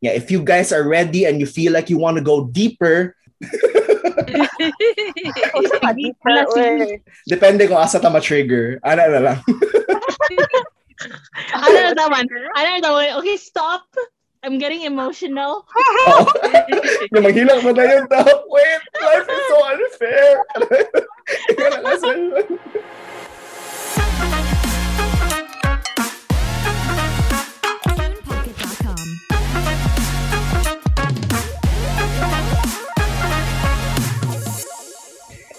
yeah, if you guys are ready and you feel like you want to go deeper, Depende kung asa ta ma-trigger. Ano na lang. ano na naman? Ano na naman? Okay, stop. I'm getting emotional. na maghilang mo na yun. Wait, life is so unfair.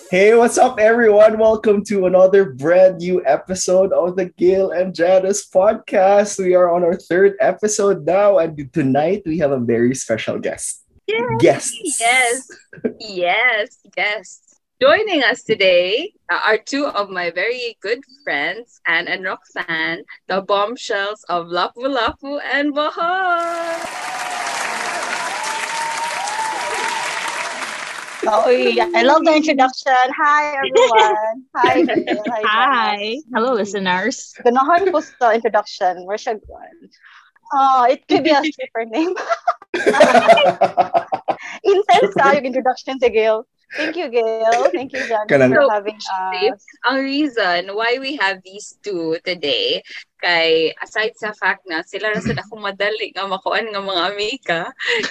Hey, what's up, everyone? Welcome to another brand new episode of the Gail and Janice podcast. We are on our third episode now, and tonight we have a very special guest. Yes. Yes. yes. Yes. Joining us today are two of my very good friends, Anne and Roxanne, the bombshells of Lapu Lapu and Bohol. Oh, yeah. I love the introduction. Hi, everyone. Hi. Hi. Hi. Hello, listeners. Ganahan ko sa introduction. Where siya Oh, it could be a stripper name. Intense ka yung introduction to Gail. Thank you, Gail. Thank you, Jan, for having us. Ang reason why we have these two today, kay aside sa fact na sila ra sa akong madali nga makuan nga mga amika,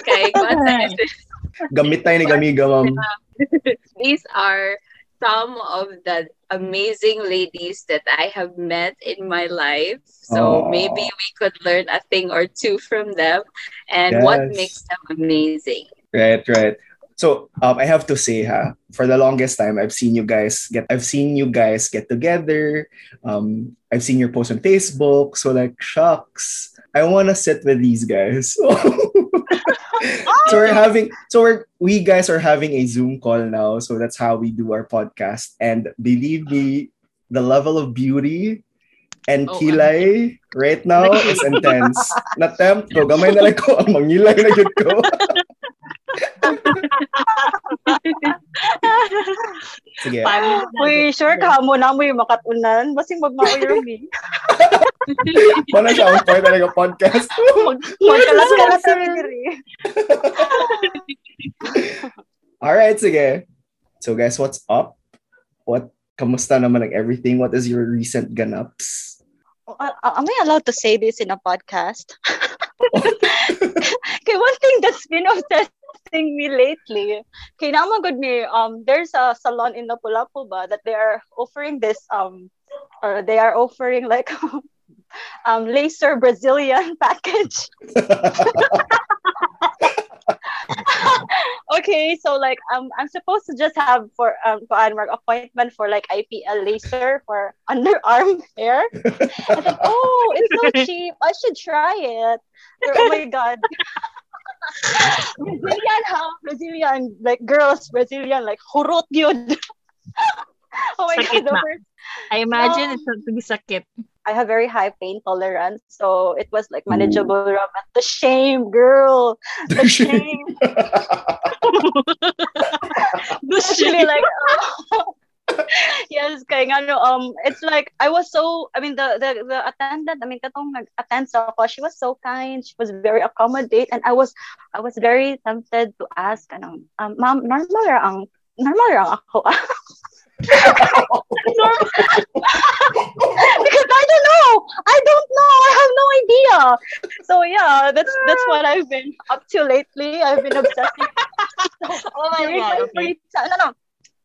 kay Gamit tayo ni Gamiga, ma'am. These are some of the amazing ladies that I have met in my life. So Aww. maybe we could learn a thing or two from them and yes. what makes them amazing. Right, right. So um, I have to say, ha, for the longest time, I've seen you guys get, I've seen you guys get together. Um, I've seen your post on Facebook. So like, shucks, I want to sit with these guys. so we're having so we're we guys are having a Zoom call now. So that's how we do our podcast. And believe me, the level of beauty and oh, kilay right now is intense. Na-tempt ko, gamay na lang ko ang mangilay na yun ko. Sige. Uy, sure ka mo na mo yung makatunan. Basing magmao yung me. Wala siya ang part talaga podcast. Magkalas-kalas kami diri. Alright, sige. So guys, what's up? What, kamusta naman ang everything? What is your recent ganaps? Uh, am I allowed to say this in a podcast? okay, one thing that's been obsessed texting me lately. Kay naman good me, um, there's a salon in Lapu-Lapu ba that they are offering this, um, or they are offering like um, laser Brazilian package. okay, so like um, I'm supposed to just have for um for Anwar appointment for like IPL laser for underarm hair. I think, oh, it's so cheap. I should try it. Oh my god. Brazilian ha? Brazilian, like girls, Brazilian, like hurot yun. oh my sakit God. First, I imagine no, it's to be sakit. I have very high pain tolerance, so it was like manageable. But the shame, girl, the, the shame. the shame. like, oh, yes, kaya nga no, um, it's like I was so, I mean, the the the attendant, I mean, katong nag-attend sa ako, she was so kind, she was very accommodate, and I was, I was very tempted to ask, ano, um, ma'am, normal ra ang, normal ra ako. because I don't know, I don't know, I have no idea. So yeah, that's that's what I've been up to lately. I've been obsessing. oh my god! Okay. No, no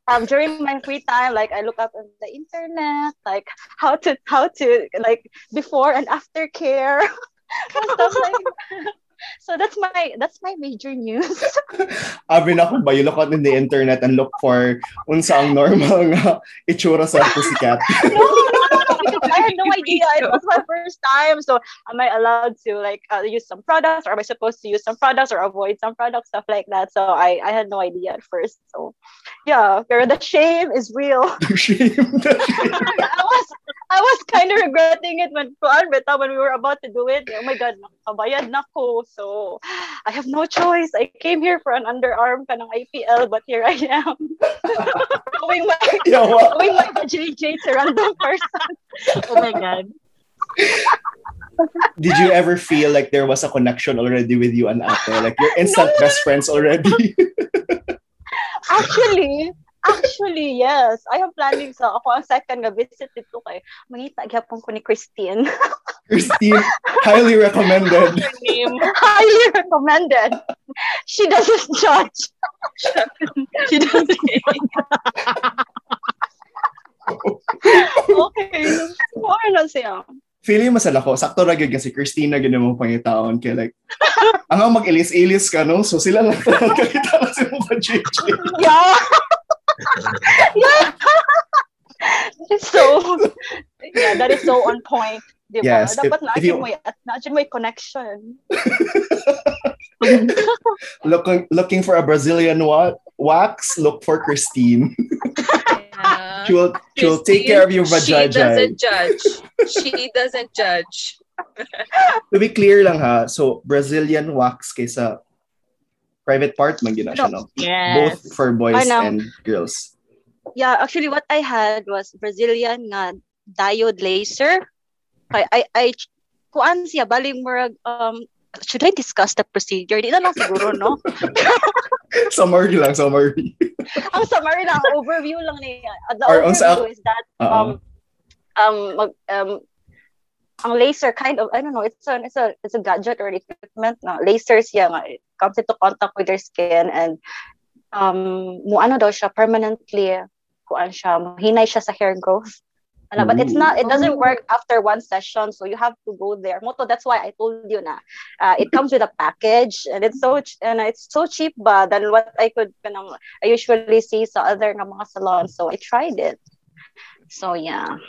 um during my free time like i look up on the internet like how to how to like before and after care stuff like so that's my that's my major news. Abi na ko ba you look out in the internet and look for unsa ang normal nga itsura sa pussycat. no, no, I had no idea. It was my first time. So am I allowed to like uh, use some products or am I supposed to use some products or avoid some products, stuff like that. So I, I had no idea at first. So yeah, pero the shame is real. The shame. The shame. I was I was kind of regretting it when when we were about to do it. Oh my God, nakabayad na ko. So I have no choice. I came here for an underarm kanang IPL, but here I am. going my, going my JJ to random person oh my god. did you ever feel like there was a connection already with you and Ate? Like you're instant no. best friends already? Actually, Actually, yes. I am planning sa ako ang second nga visit dito kay mangita gyapon ko ni Christine. Christine, highly recommended. highly recommended. She doesn't judge. she doesn't. okay. More na siya. Feeling masala ko, sakto ra gyud kasi Christina gyud mo pangitaon kay like ang mag-ilis-ilis ka no, so sila lang kakita na sa mo pa Yeah. yeah. so yeah, that is so on point. Diba? Yes. Dapat na you... may na may connection. looking looking for a Brazilian what wax, look for Christine. Yeah. she will she will take care of your vajayjay. She doesn't judge. She doesn't judge. to be clear lang ha, so Brazilian wax kaysa private part man gina siya, no? Yes. Both for boys and girls. Yeah, actually what I had was Brazilian nga diode laser. I I I kuan siya baling murag um should I discuss the procedure? Di na lang siguro, no? summary lang, summary. ang summary lang, overview lang niya. The Or overview is that uh-uh. um um mag, um ang laser kind of I don't know it's a it's a it's a gadget or equipment na lasers yeah nga, it comes into contact with your skin and um mo ano daw siya permanently kuan siya hinay siya sa hair growth but it's not it doesn't work after one session so you have to go there moto that's why I told you na uh, it comes with a package and it's so and it's so cheap ba than what I could I usually see sa other nga mga salons so I tried it so yeah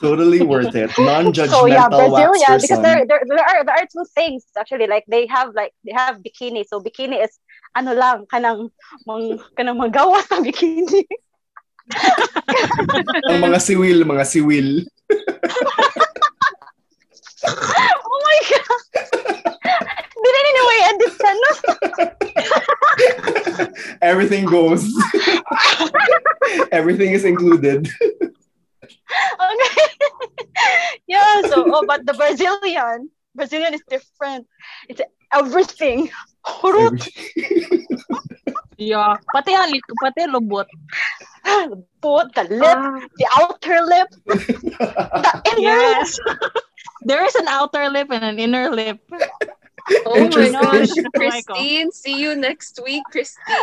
totally worth it. Non-judgmental so yeah, Brazilian because there, there there are there are two things actually. Like they have like they have bikini. So bikini is ano lang kanang mang kanang magawa sa bikini. Ang mga siwil, mga siwil. oh my god. Dili ni way edit sa no. Everything goes. Everything is included okay. yeah, so oh, but the Brazilian, Brazilian is different. It's everything. yeah, pati ang pati lubot. Lubot, the lip, ah. the outer lip, the inner yes. there is an outer lip and an inner lip. Oh my gosh, Christine, see you next week, Christine.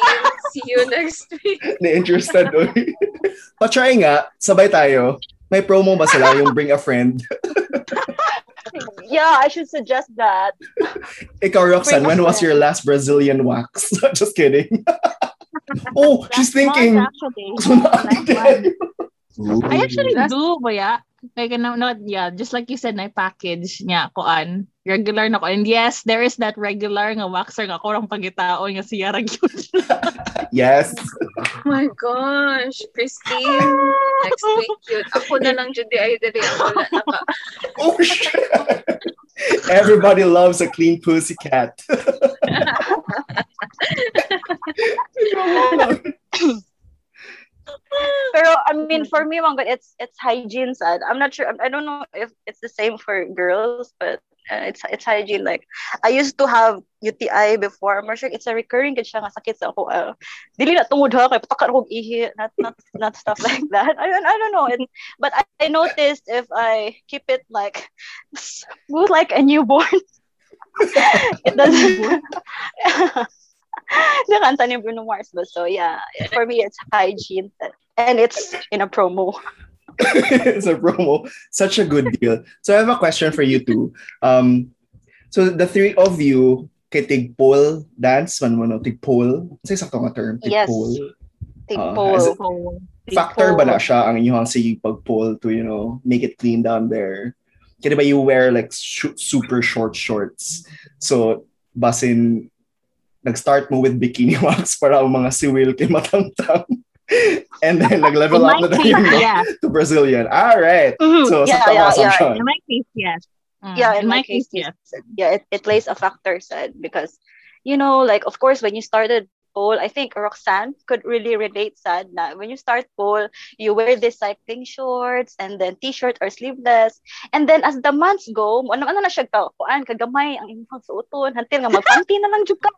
See you next week. Na-interested doon. Pa-try nga, sabay tayo. May promo ba sila yung bring a friend? yeah, I should suggest that. Ikaw, Roxanne, when was your last Brazilian wax? Just kidding. oh, she's thinking. I actually do, boya. Like, no, not, yeah, just like you said, na package niya, kuan. Regular na ko. And yes, there is that regular nga waxer nga kurang pagitao nga siya ragyod. yes. Oh my gosh, Christine. Next week yun. Ako na lang di ay ang wala na ka. oh shit. Everybody loves a clean pussy cat. Pero I mean, for me, it's it's hygiene side. I'm not sure. I don't know if it's the same for girls, but uh, it's it's hygiene. Like I used to have UTI before. I'm sure it's a recurring kasi nga sakit sa ako. Uh, dili na tungod ha kay patakar og ihi, not not not stuff like that. I don't I don't know. And, but I, I noticed if I keep it like smooth like a newborn, it doesn't. Nakanta ni Bruno Mars but so yeah. For me it's hygiene and it's in a promo. It's a promo. Such a good deal. So I have a question for you too. Um so the three of you kay tig pole dance man mo no tig pole say sakto nga term? Tig yes. pole tig uh, pole factor ba na siya ang inyong sige pag pole to you know make it clean down there? Kaya ba you wear like sh- super short shorts? So basin nag-start mo with bikini wax para ang mga siwil kay matangtang. And then nag-level up na tayo yeah. to Brazilian. All right. Mm-hmm. So, yeah, yeah, yeah. In my case, yes. Mm. Yeah, in, in my, my case, case, yes. Yeah, it, it plays a factor, said, because, you know, like, of course, when you started pole, I think Roxanne could really relate sad na when you start pole, you wear this cycling shorts and then t-shirt or sleeveless. And then as the months go, ano ano na siya ka, kuan kagamay ang imong suoton until nga magpanty na lang jud ka.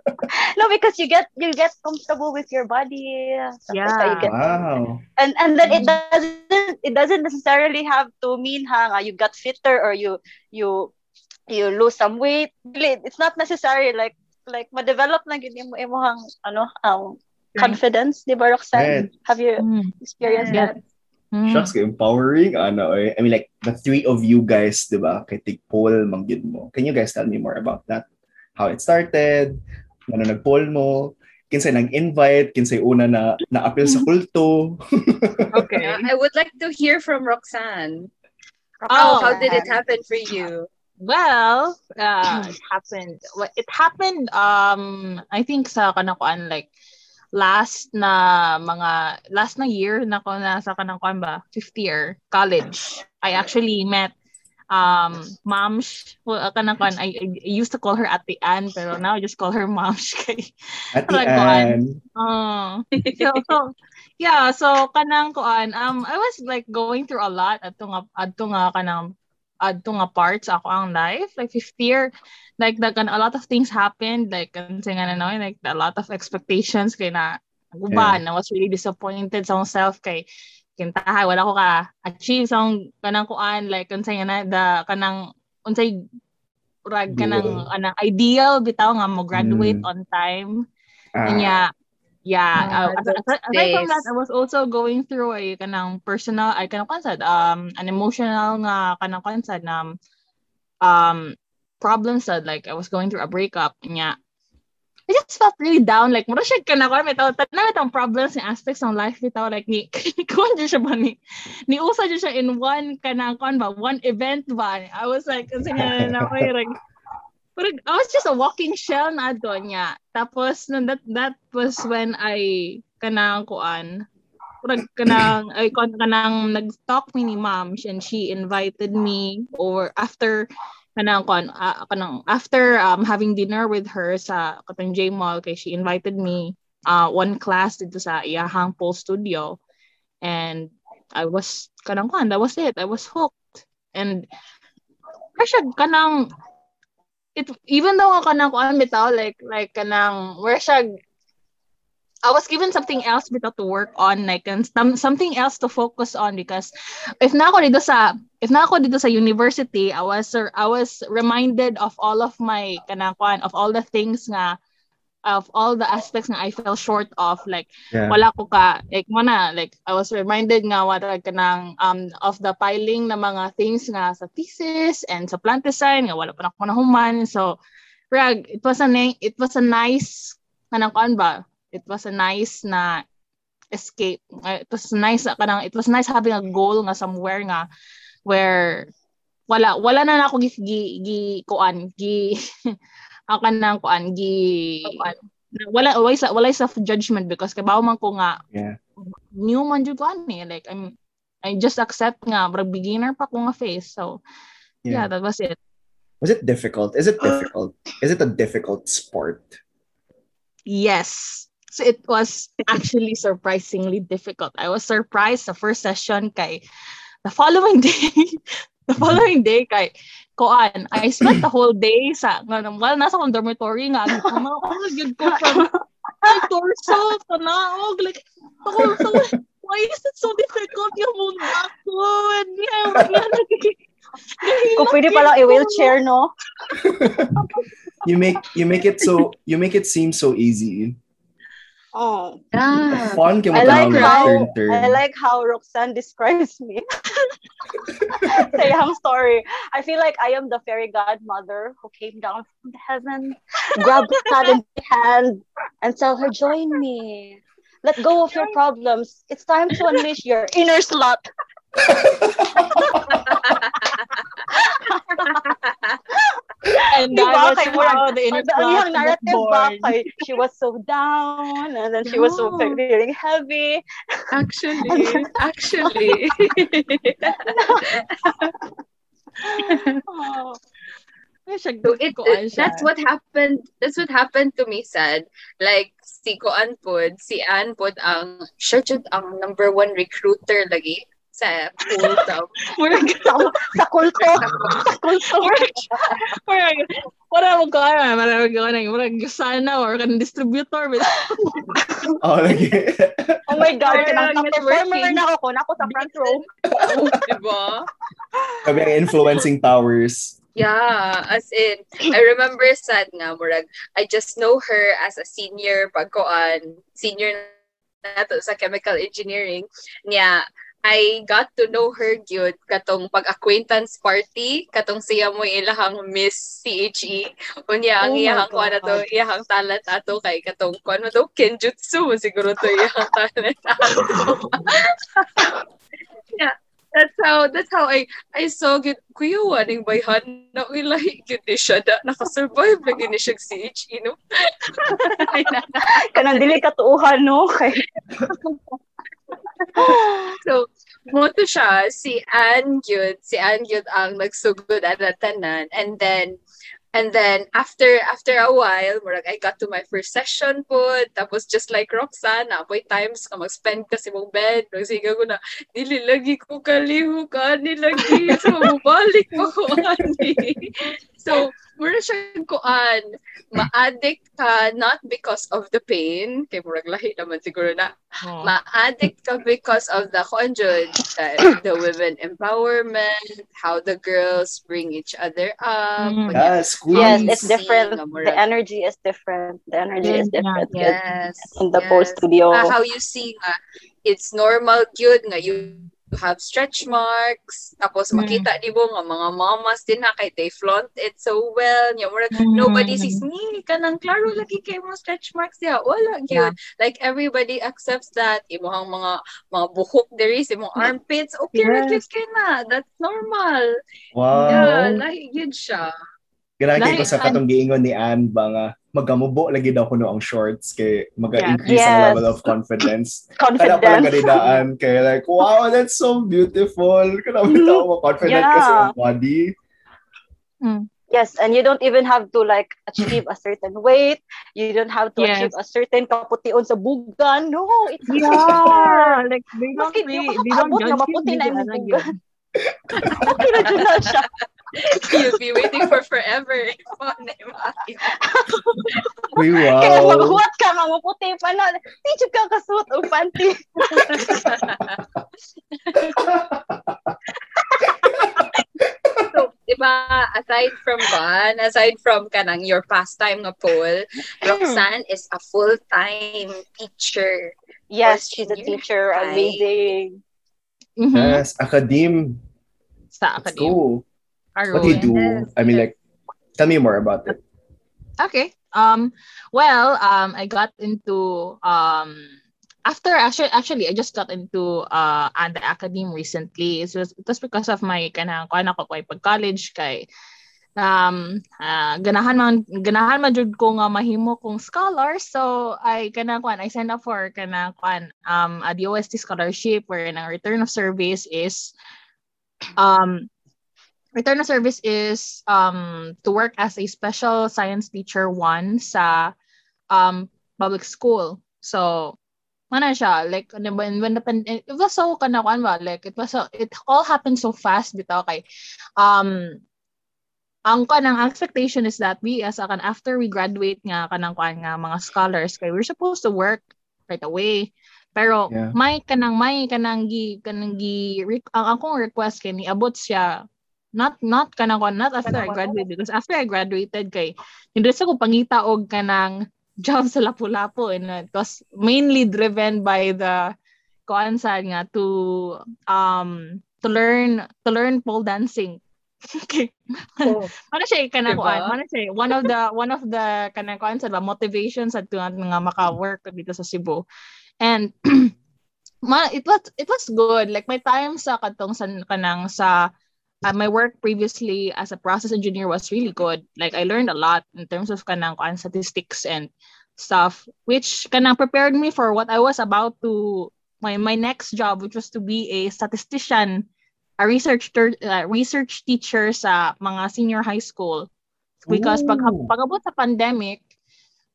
no, because you get you get comfortable with your body. Yeah. You get, Wow. and and then it doesn't it doesn't necessarily have to mean ha nga you got fitter or you you you lose some weight. It's not necessary like like ma-develop na gid mo imong ano um confidence, di ba Roxanne? Right. Have you Mm. experienced Yeah. that? Mm. Shucks, empowering. Ano, eh. I mean, like, the three of you guys, di ba? Kay Tig-Pole, manggid mo. Can you guys tell me more about that? How it started? Ano nag-pole mo? Kinsay nag-invite? Kinsay una na na-appeal sa kulto? Okay. I would like to hear from Roxanne. Oh, how did it happen for you? Well, uh, it happened. It happened. Um, I think sa kanakuan like last na mga last na year na ko na sa kanakuan ba fifth year college. I actually met um Momsh uh, kanakuan I, I used to call her Ate Ann pero now I just call her Momsh kay At kuan. end, Oh. so, so yeah, so kanang kuan um I was like going through a lot adto nga adto nga kanang adto nga parts ako ang life like fifth year like that a lot of things happened like kasi nga na like a lot of expectations kay na guban I was really disappointed sa myself kay kintahay wala ko ka achieve sa akong kanang kuan like unsay nga na the kanang unsay rag kanang Goal. kanang ideal bitaw nga mo graduate Mm. on time ah, and yeah, yeah. Ah, uh, aside, aside from that, I was also going through a kanang personal, I kanang kansad, um, an emotional nga kanang kansad na um problems that like I was going through a breakup niya. I just felt really down like mura siya kana ko bitaw tanan itong problems and aspects ng life bitaw like ni kuan siya ba ni ni usa siya in one kanang kuan ba one event ba I was like kasi nga na ko like Parang, I was just a walking shell na doon niya. Tapos, no, that, that was when I, kanang kuan, parang kanang, ay, kan- kanang nag-talk me ni mom and she invited me or after, kanang kuan, ah, kanang, after um, having dinner with her sa katang J Mall, kay she invited me uh, one class dito sa iyahang pole studio. And I was, kanang kuan, that was it. I was hooked. And, siya kanang it even though ako kanang kuan bitaw like like kanang where siya I was given something else bitaw to work on like and some, something else to focus on because if na ako dito sa if na ako dito sa university I was I was reminded of all of my kanang kuan of all the things nga of all the aspects nga I fell short of like yeah. wala ko ka like mo na like I was reminded nga wala ka ng um of the piling na mga things nga sa thesis and sa plant design nga wala pa na ako nahuman. So rag it was a ni- it was a nice kanang kuan ba? It was a nice na escape. Uh, it was nice kanang it was nice having a goal nga somewhere nga where wala wala na na ako gi gi, gi kuan gi ako kanang kuan gi wala wala sa wala sa judgment because kabaw man ko nga Yeah. new man jud ko ani like I'm I just accept nga brag beginner pa ko nga face so yeah, Yeah. that was it Was it difficult? Is it uh, difficult? Is it a difficult sport? yes so it was actually surprisingly difficult I was surprised the first session kay the following day the following day kay koan I spent the whole day sa nga well nasa akong dormitory nga gitama ko gyud ko from my torso tanaog like ako so why is it so difficult yung muna ako and yeah Kung pwede palang i-wheelchair, no? You make you make it so you make it seem so easy. Oh. Ah, Fun kay I like how turn turn. I like how Roxanne describes me. Sa iyang story. I feel like I am the fairy godmother who came down from the heaven, grabbed her in the hand, and tell her, join me. Let go of your problems. It's time to unleash your inner slut. and Di that ba? was Kay how the inner ang iyang was narrative ba born. kay she was so down and then she was so feeling heavy. actually, actually. Oh. So it, it that's what happened. That's what happened to me. Sad, like si Koan pod, si Ann pod ang siya jud ang number one recruiter lagi sa kulto. Murag sa, sa kulto. Sa kulto. Murag, para mo ko ano, marami ko nang murag sana or kan distributor. oh, lagi. oh my God, kanang performer na ako, nako sa front row. diba? Kami ang influencing powers. Yeah, as in, I remember sad nga, murag, I just know her as a senior pagkoan, senior na to sa chemical engineering. Niya, I got to know her gyud katong pag-acquaintance party katong siya mo ilahang Miss CHE unya ang oh iyahang kuan to iyahang talent ato kay katong kuan mo to kenjutsu siguro to iyahang talent ato yeah that's how that's how I I saw gid kuya waning bayhan na ilahi gid ni siya da naka-survive lagi ni siya CHE no? Kanang dili katuuhan no? Kay so, mo to siya, si Ann Gyud, si Ann Gyud ang nagsugod at tanan. And then, and then after after a while, murag I got to my first session po. Tapos just like Roxanne, apoy times ka mag-spend ka sa mong bed. Nagsiga ko na, dili lagi ko kaliho ka, lagi. So, mabalik ko ani. So, mura siya kuan, ma-addict ka not because of the pain, kay murag lahi naman siguro na, oh. ma-addict ka because of the conjud, the, the women empowerment, how the girls bring each other up. Mm. Yes, yes, it's different. The energy is different. The energy is different. Yes. In the yes. post studio. Uh, how you see uh, it's normal good nga you have stretch marks. Tapos mm. makita ni mo nga mga mamas din na kay they flaunt it so well. Nya murag mm. nobody sees ni kanang klaro lagi kay mo stretch marks ya. Wala gyud. Yeah. Like everybody accepts that imong mga mga buhok diri sa imong armpits. Okay yes. ra kay na. That's normal. Wow. Yeah, like gyud siya. Ganagi ko sa katong giingon ni Anne ba nga magamubo lagi daw kuno ang shorts kay maga-increase yes. ang level of confidence. confidence. Kana pala ganidaan kay like wow that's so beautiful. Kana daw mo confident yeah. kasi ang body. Mm. Yes, and you don't even have to like achieve a certain weight. You don't have to yes. achieve a certain kapution sa bugan. No, it's yeah, like they don't, they, they don't judge maputi na yung bugan. okay na dyan siya. You'll be waiting for forever. Uy, wow. Kaya maghuwat ka, mamuputi pa na. Di ka kasuot o panty. so, diba, aside from one, aside from kanang your pastime na Paul, Roxanne is a full-time teacher. Yes, she's a teacher. Amazing. Mm-hmm. Yes, academe. Sa academe. What do you do? I mean, like, tell me more about it. Okay. Um. Well, um, I got into um after actually actually I just got into uh the academe recently. It was it was because of my kanang kana ko pag college kay um uh, ganahan man ganahan man jud ko nga mahimo kong scholar so I kana kwan I signed up for kana kwan um a DOST scholarship where ang return of service is um return of service is um, to work as a special science teacher one sa um, public school. So, mana siya, like, when, when the pandemic, it was so, kanakuan ba, like, it was so, it all happened so fast, bitaw, kay, um, ang kanang expectation is that we as akan after we graduate nga kanang kuan nga mga scholars kay we're supposed to work right away pero yeah. may kanang may kanang gi kanang gi ang akong request kay ni abot siya not not kanang not after I graduated because after I graduated kay sa ko pangita og kanang job sa Lapu-Lapu and it was mainly driven by the kuan nga to um to learn to learn pole dancing okay. Oh. Mana siya kanang diba? kuan, siya one of the one of the kanang kuan sa motivations at nga maka-work dito sa Cebu. And ma, it was it was good like my time sa katong sa kanang sa uh, my work previously as a process engineer was really good. Like I learned a lot in terms of kanang kan statistics and stuff, which kanang prepared me for what I was about to my my next job, which was to be a statistician, a research ter- uh, research teacher sa mga senior high school. because pag pagabot sa pandemic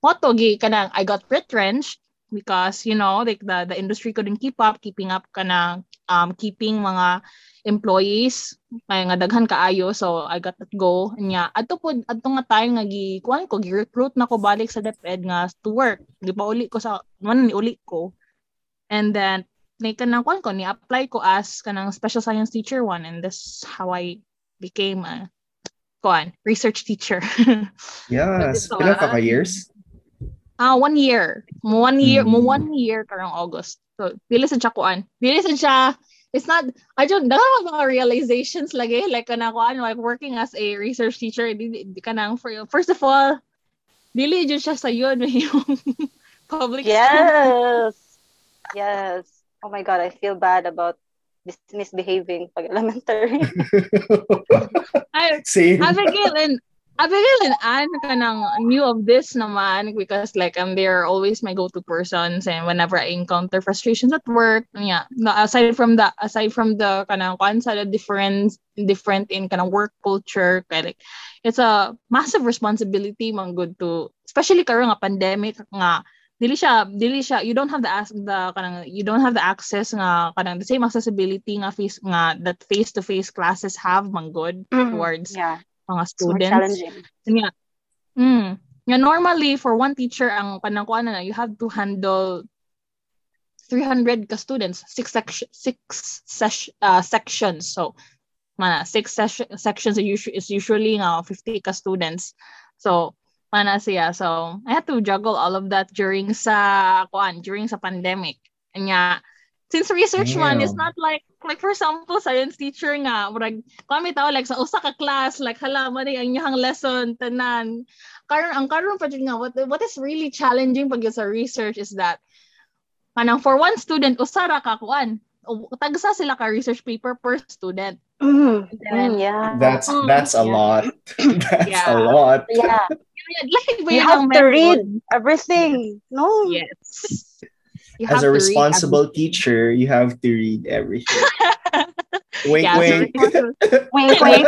mo to gi kanang I got retrenched because you know like the the industry couldn't keep up keeping up kanang um keeping mga employees kay nga daghan kaayo so I got let go nya adto pod adto nga time nga gi kuan ko gi recruit na ko balik sa DepEd nga to work di pa uli ko sa man ni uli ko and then ni kanang kuan ko ni apply ko as kanang special science teacher one and this how I became a kuan research teacher Yes. Ito, Pila ka ah. ka years? Ah, one year. Mo one year, mo Mm. one year karong August. So, dili sa siya kuan. Dili sa siya It's not, I don't, dahil mga realizations lagi, like, kana ko, ano, like, working as a research teacher, di, di, kanang, for, first of all, dili dyan siya sa yun, yung public Yes. Yes. Oh my God, I feel bad about mis- misbehaving pag elementary. Ay, Same. Abigail and Abigail and Anne kanang knew of this naman because like um they're always my go-to persons and whenever I encounter frustrations at work yeah no, aside from the aside from the kanang kwan sa the difference different in kanang work culture kaya like it's a massive responsibility man good to especially karon nga pandemic nga dili siya dili siya you don't have the the kanang you don't have the access nga kanang the same accessibility nga face nga that face to face classes have man good towards yeah. Mga It's more students. challenging. Yeah. Mm. Yeah, normally for one teacher ang panangkuan na you have to handle 300 ka students, six section six sesh, uh, sections. So mana six sesh, sections is usually, is usually nga 50 ka students. So mana siya. So I had to juggle all of that during sa kuan, during sa pandemic. And yeah, since research man is Damn. not like like for example science teacher nga murag kami tao like sa usa ka class like hala man ang inyong lesson tanan karon ang karon pa jud nga what what is really challenging pag sa research is that kanang for one student usa ra ka kuan o- tagsa sila ka research paper per student Mm. then- Mm, yeah. That's Mm, that's a yeah. lot. that's Yeah. a lot. yeah. like You have to method? read everything. No. yes you As a to read responsible teacher, you have to read everything. wink, yeah, so wink. responsible- Wink, wink.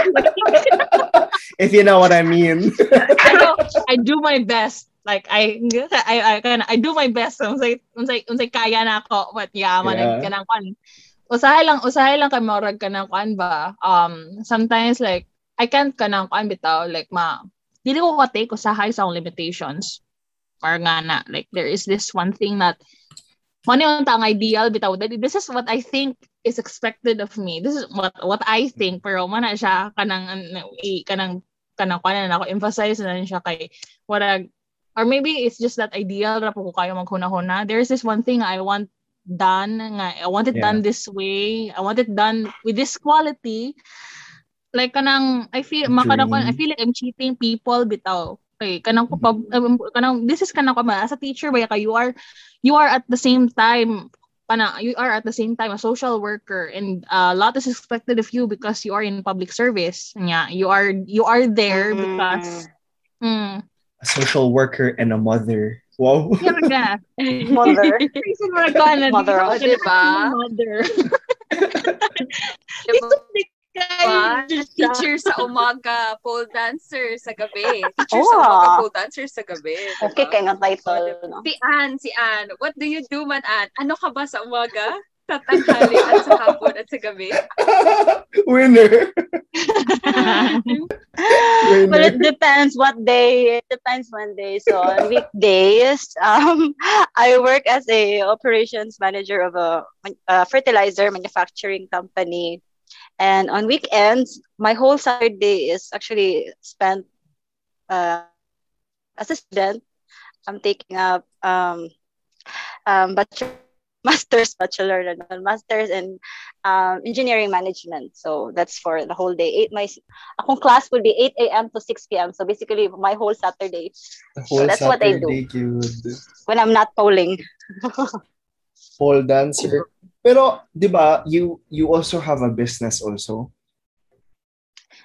if you know what I mean. I know, I do my best. Like I I I kind I do my best. Unsay unsay unsay kaya na ako but yeah, man Yeah. kanang kwan. Usahay lang usahay lang kay morag kanang kwan ba. Um sometimes like I can't kanang kwan bitaw like ma dili ko ka take usahay sa akong limitations. Or nga na like there is this one thing that Mani yung tang ideal bitaw that this is what I think is expected of me. This is what what I think pero mana siya kanang ano, i- kanang kanang kuan na ako emphasize na siya kay wala or maybe it's just that ideal ra po ko kayo maghuna-huna. There's this one thing I want done nga I want it Yeah. done this way. I want it done with this quality. Like kanang I feel makanang. I feel like I'm cheating people bitaw. Okay, kanang ko pa um, kanang this is kanang ko as a teacher ba ka you are you are at the same time kana you are at the same time a social worker and a lot is expected of you because you are in public service. Yeah, you are you are there because mm, A social worker and a mother. Wow. Mother. Na Mother. Oh, diba? Mother. Diba? Kaya, Teacher sa umaga, pole dancer sa gabi. Teacher Oh, sa umaga, pole dancer sa gabi. Okay, diba? kaya nga title. Oh, no? Si Ann, si Ann. What do you do man, Ann? Ano ka ba sa umaga? Sa tanghali at sa hapon at sa gabi? Winner. but it depends what day. It depends one day. So on weekdays, um, I work as a operations manager of a, a fertilizer manufacturing company. And on weekends, my whole Saturday is actually spent uh, as a student. I'm taking up um, um, bachelor, master's, bachelor, and master's in um, engineering management. So that's for the whole day. Eight my akong class will be 8 a.m. to 6 p.m. So basically, my whole Saturday whole that's what I do. Saturday, when I'm not poling. Pole dancer. Pero, di ba, you you also have a business also?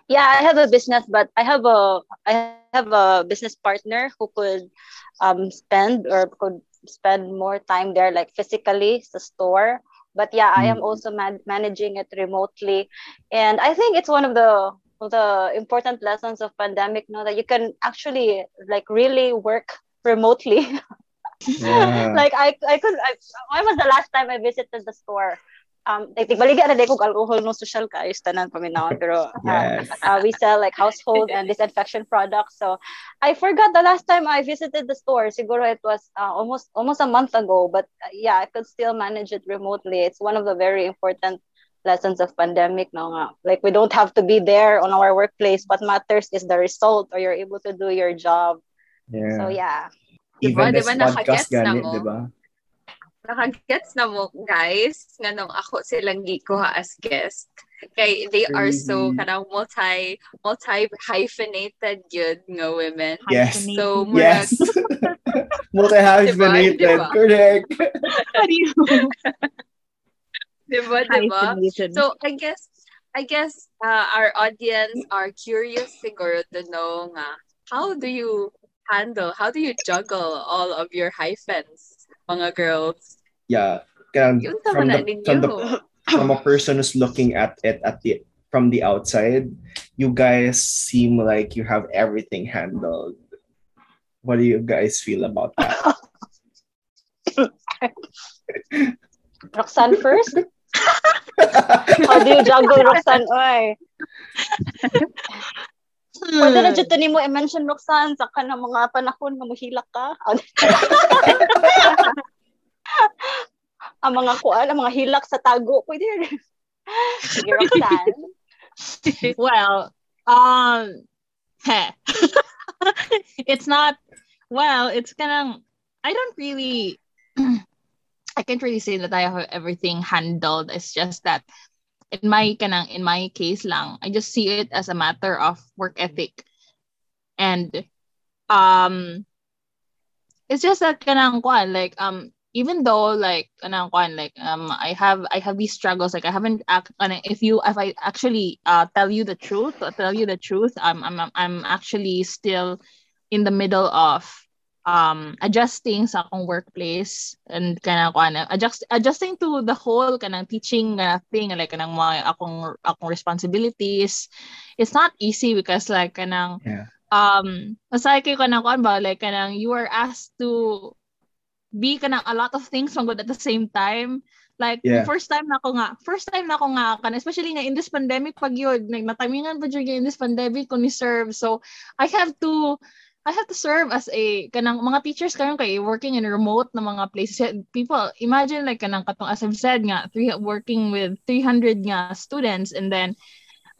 Yeah, I have a business, but I have a I have a business partner who could um spend or could spend more time there, like physically, the store. But yeah, I am Mm. also man- managing it remotely, and I think it's one of the the important lessons of pandemic know that you can actually like really work remotely Yeah. like I I could I, when was the last time I visited the store? Um like tigbaliga na day kog alcohol no social kaayos tanan paminaw pero uh, Yes. uh, we sell like household and disinfection products. So I forgot the last time I visited the store. Siguro it was uh, almost almost a month ago. But uh, yeah I could still manage it remotely. It's one of the very important lessons of pandemic no nga. Like we don't have to be there on our workplace. What matters is the result or you're able to do your job. Yeah. so yeah Even Diba? this Diba podcast nakagets na di ba? Nakagets na mo, guys, nga nung ako silang gikuha as guest. Kay they are so Crazy. kanang multi multi hyphenated yun nga women. Yes. So Yes. murag Multi-hyphenated. Diba? Diba? Correct. How do you diba, diba? hyphenated? So I guess I guess uh, our audience are curious siguro to know nga how do you handle how do you juggle all of your hyphens mga girls Yeah. Kaya from naman na the, from the from a person who's looking at it at the from the outside, you guys seem like you have everything handled. What do you guys feel about that? Roxanne first How do you juggle Roxanne? Oy. Pwede na dyan ni mo i-mention Roxanne sa ka ng mga panahon nga mohilak ka. ang mga kuan, ang mga hilak sa tago. Pwede. Sige, Roxanne. well, um, heh. it's not. Well, it's kind of. I don't really. I can't really say that I have everything handled. It's just that in my kanang in my case lang, I just see it as a matter of work ethic, and um, it's just that kanang kuan like um even though like kanang kuan like um I have I have these struggles like I haven't act if you if I actually uh tell you the truth tell you the truth I'm I'm I'm actually still in the middle of um adjusting sa akong workplace and kanang kuan adjust adjusting to the whole kanang teaching uh, thing like kanang mga akong akong responsibilities it's not easy because like kanang Yeah. um aside kay kanang kuan ba like kanang you are asked to be kanang a lot of things magud at the same time like Yeah. first time na ako nga first time na ako nga kan especially nga in this pandemic pag yun like natamingan pa jud in this pandemic ko ni serve so I have to I have to serve as a kanang mga teachers karon kay working in remote na mga places. People imagine like kanang katong as I've said nga three, working with 300 nga students and then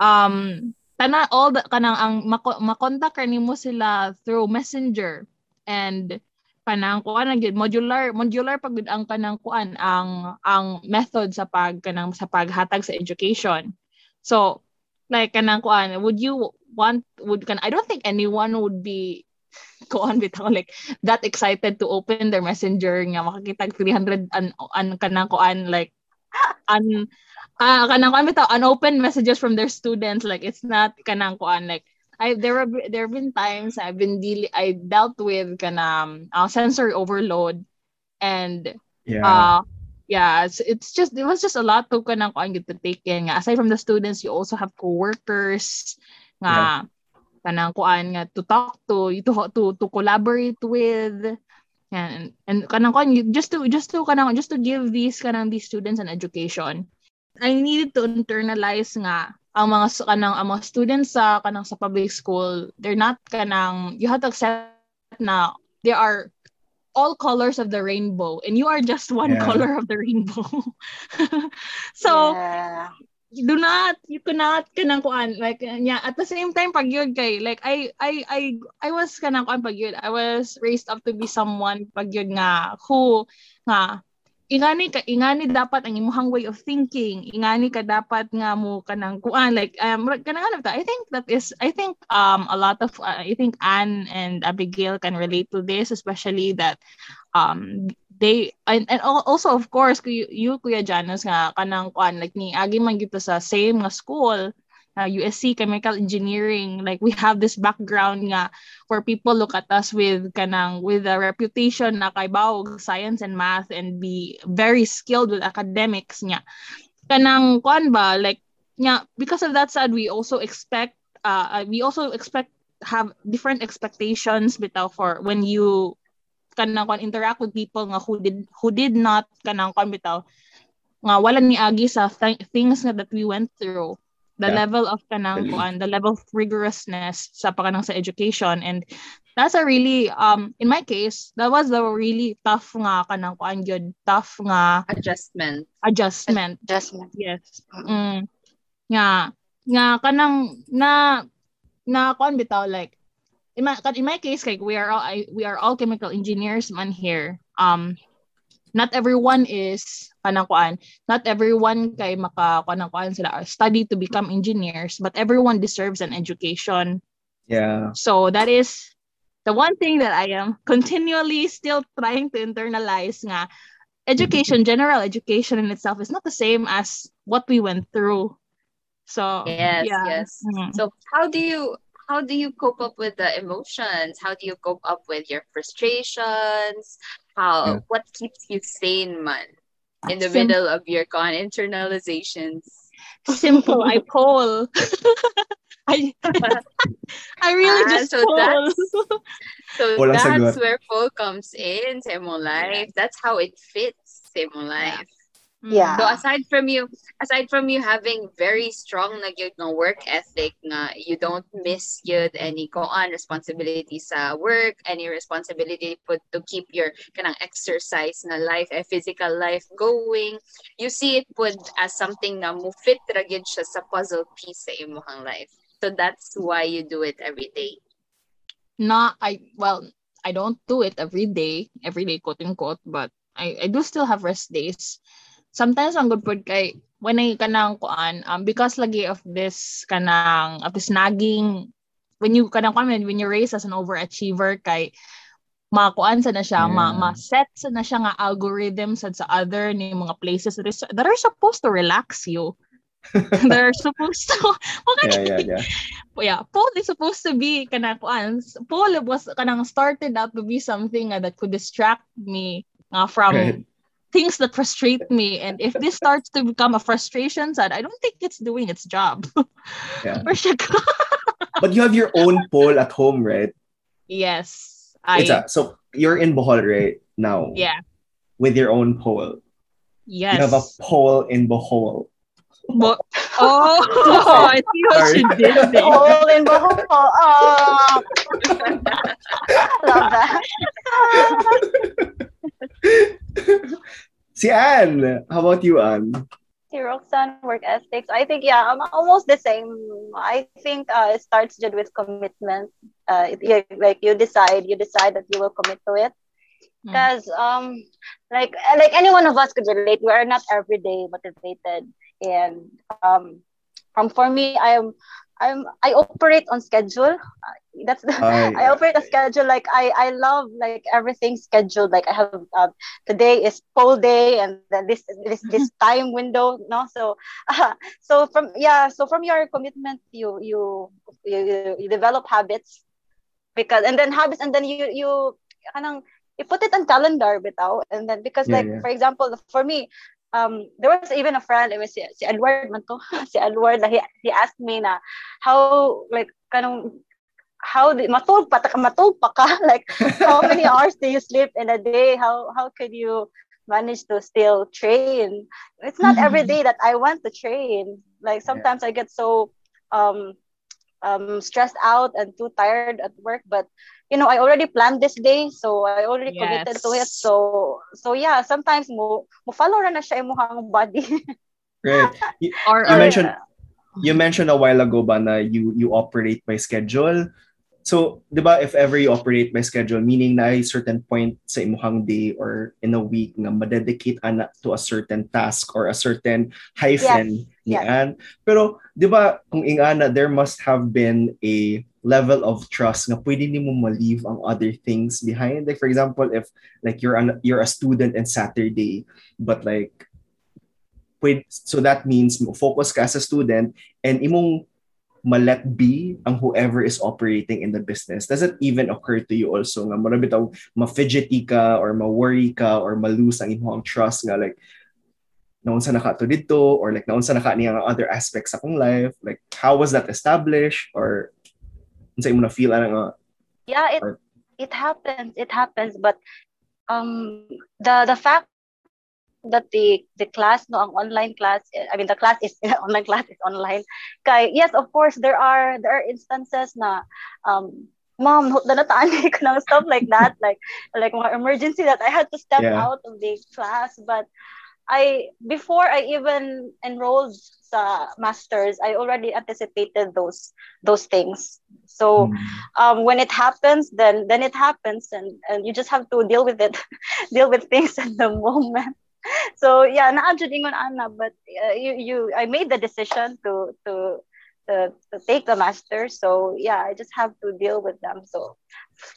um tana all the kanang ang mako, makontak nimo sila through messenger and kanang kuan ang modular modular pag ang kanang kuan ang ang method sa pag kanang sa paghatag sa education. So like kanang kuan would you want would kan I don't think anyone would be kuan bitaw like that excited to open their messenger nga makakita 300 an, an kanang kuan like an ah kanang kuan bitaw unopened messages from their students like it's not kanang kuan like I there have there have been times I've been dealing I dealt with kanang uh, sensory overload and Yeah. uh yeah it's, it's just it was just a lot to kanang kuan to take in aside from the students you also have coworkers nga kanang kuan nga to talk to to to, to collaborate with and and kanang kuan you- just to just to kanang just to give these kanang these students an education I needed to internalize nga ang mga s- kanang ang mga students sa kanang sa public school they're not kanang you have to accept na they are all colors of the rainbow and you are just one Yeah. color of the rainbow so yeah. Do not you cannot kanang kuan like yeah at the same time pag yun kay like I I I I was kanang kuan pag yun. I was raised up to be someone pag yun nga who nga ingani ka ingani dapat ang imuhang way of thinking ingani ka dapat nga mo kanang kuan like um kanang ano ta I think that is I think um a lot of uh, I think Anne and Abigail can relate to this especially that um they and, and also of course you, you Kuya Janos nga kanang kuan like ni agi man ta sa same nga school uh, USC chemical engineering. Like we have this background nga where people look at us with kanang with a reputation na kay bawog science and math and be very skilled with academics nya. Kanang kuan ba like nya because of that side we also expect uh, we also expect have different expectations bitaw for when you kanang kon interact with people nga who did who did not kanang kon bitaw nga wala ni agi sa th- things nga that we went through the Yeah. level of kanang kuan the level of rigorousness sa pakanang sa education and that's a really um in my case that was a really tough nga kanang kuan gyud tough nga Adjustment. adjustment Adjustment. Yes. Mm. Nga nga kanang na na kon bitaw like in my in my case like we are all I, we are all chemical engineers man here. Um not everyone is kanang kuan not everyone kay maka kanang kuan sila or study to become engineers but everyone deserves an education Yeah. so that is the one thing that I am continually still trying to internalize nga education, general education in itself is not the same as what we went through. So Yes, yeah. yes. Mhm. So how do you how do you cope up with the emotions? How do you cope up with your frustrations? How Yeah. what keeps you sane, man? In the Sim- middle of your con internalizations. simple. I pole. I I really Ah, just so pole. that's- So Walang that's where pole comes in sa imong life. That's how it fits sa imong life. Yeah. Mm. So aside from you, aside from you having very strong na gyud nga work ethic nga you don't miss yun any koan responsibility sa work, any responsibility put to keep your kanang exercise na life, a physical life going. You see it put as something na mo fit ra gyud siya sa puzzle piece sa imong life. So that's why you do it every day. Not I well, I don't do it every day, every day quote unquote, but I, I do still have rest days. Sometimes ang good pod kay when I kanang kuan um because lagi of this kanang of this nagging when you kanang kuan when you raise as an overachiever kay makuan sa na siya, ma, Yeah. ma-set sa na siya nga algorithm sa sa other ni mga places that, is, that are supposed to relax you. They're supposed to Yeah, yeah, yeah. yeah, Paul is supposed to be kanang kuan. Paul was kanang started out to be something nga that could distract me nga from Right. Things that frustrate me. And if this starts to become a frustration side, I don't think it's doing its job. Yeah. Where? But you have your own pole at home, right? yes. It's I a, so you're in Bohol right now. yeah. With your own pole. Yes. You have a pole in Bohol. Bo- oh, I see what you did there. All in Bohol. Oh. Love that. Si Anne, how about you, Anne? Si Roxanne, work ethics. I think, yeah, I'm almost the same. I think uh, it starts just with commitment. Uh, it- yeah, like you decide, you decide that you will commit to it. Mm. Because, um, like, like any one of us could relate. We are not every day motivated, and um, um, for me, I'm, I'm, I operate on schedule. Uh, That's the, I operate a schedule like I I love like everything scheduled. Like I have uh, today is pole day and then this this this time window. No, so uh, so from yeah, so from your commitment, you you you, you develop habits because and then habits and then you you kanang you put it on calendar bitaw and then because Yeah, like yeah. for example for me um there was even a friend it was si, si Edward man to si Edward na he, he asked me na how like kanang how di, matulog pa ta- matulog pa ka? Like how many hours do you sleep in a day? How how could you manage to still train? It's not every Mhm. that i want to train. Like sometimes i get so um um stressed out and too tired at work but you know i already planned this day so i already committed to it so so yeah sometimes mo mo follow ra na siya imong body Right. You, Or, you or mentioned you mentioned a while ago ba na you you operate by schedule. So, 'di ba if ever you operate by schedule meaning na ay certain point sa imong day or in a week nga madedicate ana to a certain task or a certain hyphen ni yes. Ann. Pero 'di ba kung ingana there must have been a level of trust nga pwede nimo ma-leave ang other things behind. Like for example, if like you're an, you're a student on Saturday but like pwede, so that means focus ka as a student and imong ma-let be ang whoever is operating in the business. Does it even occur to you also nga mura bitaw ma-fidgety ka or ma-worry ka or ma-lose ang imong trust nga like naunsa na ka to dito or like naunsa na ka niya other aspects sa akong life like how was that established or unsa imo na feel ana nga yeah it Or- it happens it happens but um the the fact that the the class no ang online class i mean the class is online class is online. Kay yes of course there are there are instances na um mom na nataan ko ng stuff like that like like mga emergency that i had to step Yeah. out of the class but I before I even enrolled sa masters, I already anticipated those those things. So Hmm. um, when it happens, then then it happens, and and you just have to deal with it, deal with things at the moment. So yeah, naadjud ingon ana, but uh, you you I made the decision to to to, to take the master. So yeah, I just have to deal with them. So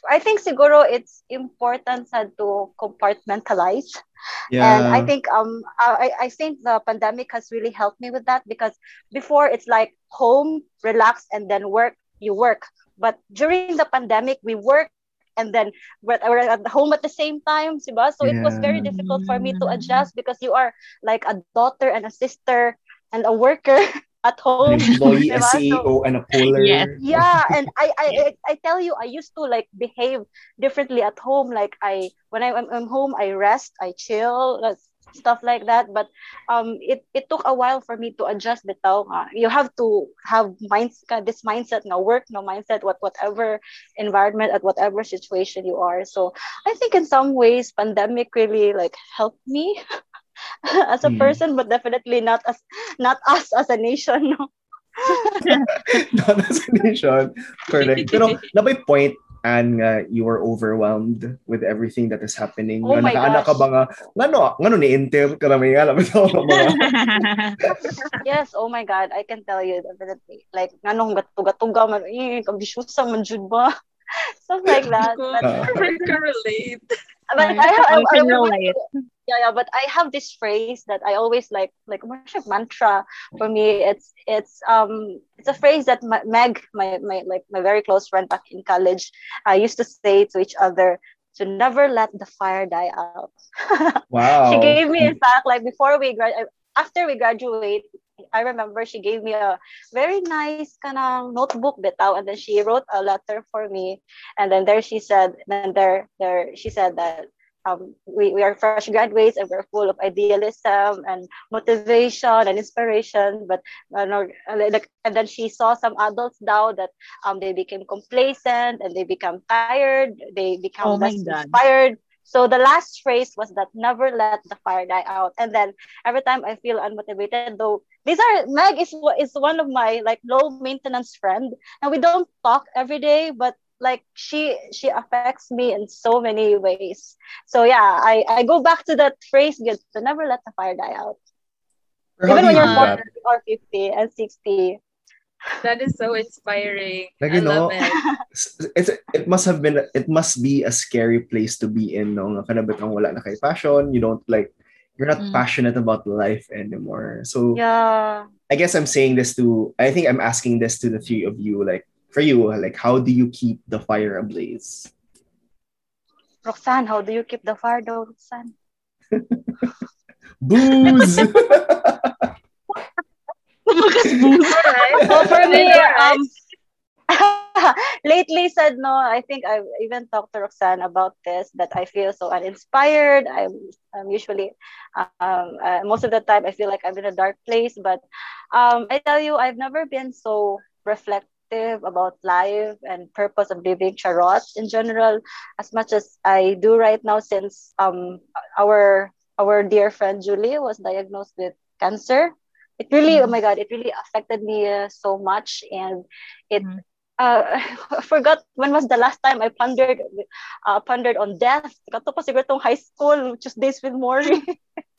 I think siguro it's important sad to compartmentalize. Yeah and i think um I, I think the pandemic has really helped me with that because before it's like home relax and then work you work. But during the pandemic we work and then we're, we're at home at the same time so it was very difficult for me to adjust because you are like a daughter and a sister and a worker at home. An employee a? So- CEO and a polar Yes. yeah and I, I I- i tell you i used to like behave differently at home. Like i when I, am I'm home i rest i chill stuff like that. But um it, it took a while for me to adjust bitaw nga. you have to have minds this mindset na work no mindset what whatever environment at whatever situation you are. So i think in some ways pandemic really like helped me as a Hmm. person but definitely not as not us as a nation no not as a nation. Correct. Pero nabay point and nga you were overwhelmed with everything that is happening. Oh my nakaana ka ba nga, ngano, ngano ni Inter ka na may alam ito mga Yes, oh my God, I can tell you definitely. Like, nganong gatugatuga man, eh, kabisyosa man jud ba? Stuff like that. But, Ah. I can relate. but I, have, I, I I- relate. Yeah, yeah, but I have this phrase that I always like, like worship mantra for me. It's, it's, um, it's a phrase that my, Meg, my, my, like my very close friend back in college, uh, used to say to each other, to never let the fire die out. Wow. she gave me in fact like before we grad after we graduate I remember she gave me a very nice kind of notebook bitaw and then she wrote a letter for me and then there she said then there there she said that um, we, we are fresh graduates and we're full of idealism and motivation and inspiration but uh, no, like, and then she saw some adults now that um, they became complacent and they become tired they become Oh less inspired. So the last phrase was that never let the fire die out. And then every time I feel unmotivated, though these are Meg is is one of my like low maintenance friend, and we don't talk every day, but like she she affects me in so many ways. So yeah, I I go back to that phrase good to never let the fire die out, how even when you you're do Uh, that? 40 or 50 and 60. That is so inspiring. Like, I know, love it. It's, it must have been, it must be a scary place to be in, no? Nga kanabit ang wala na kay passion, you don't like, you're not Mm. passionate about life anymore. So, Yeah. I guess I'm saying this to, I think I'm asking this to the three of you, like, for you, like, how do you keep the fire ablaze? Roxanne, how do you keep the fire though, Roxanne? Booze! Alright. well, for me, Alright. um, lately said no. I think I've even talked to Roxanne about this. That I feel so uninspired. I'm, I'm usually, um, uh, most of the time, I feel like I'm in a dark place. But um, I tell you, I've never been so reflective about life and purpose of living charot in general as much as I do right now since um our our dear friend Julie was diagnosed with cancer. It really oh my god it really affected me uh, so much and it Mhm. uh, I forgot when was the last time I pondered uh, pondered on death. Kato pa siguro tong high school just Tuesdays with Morrie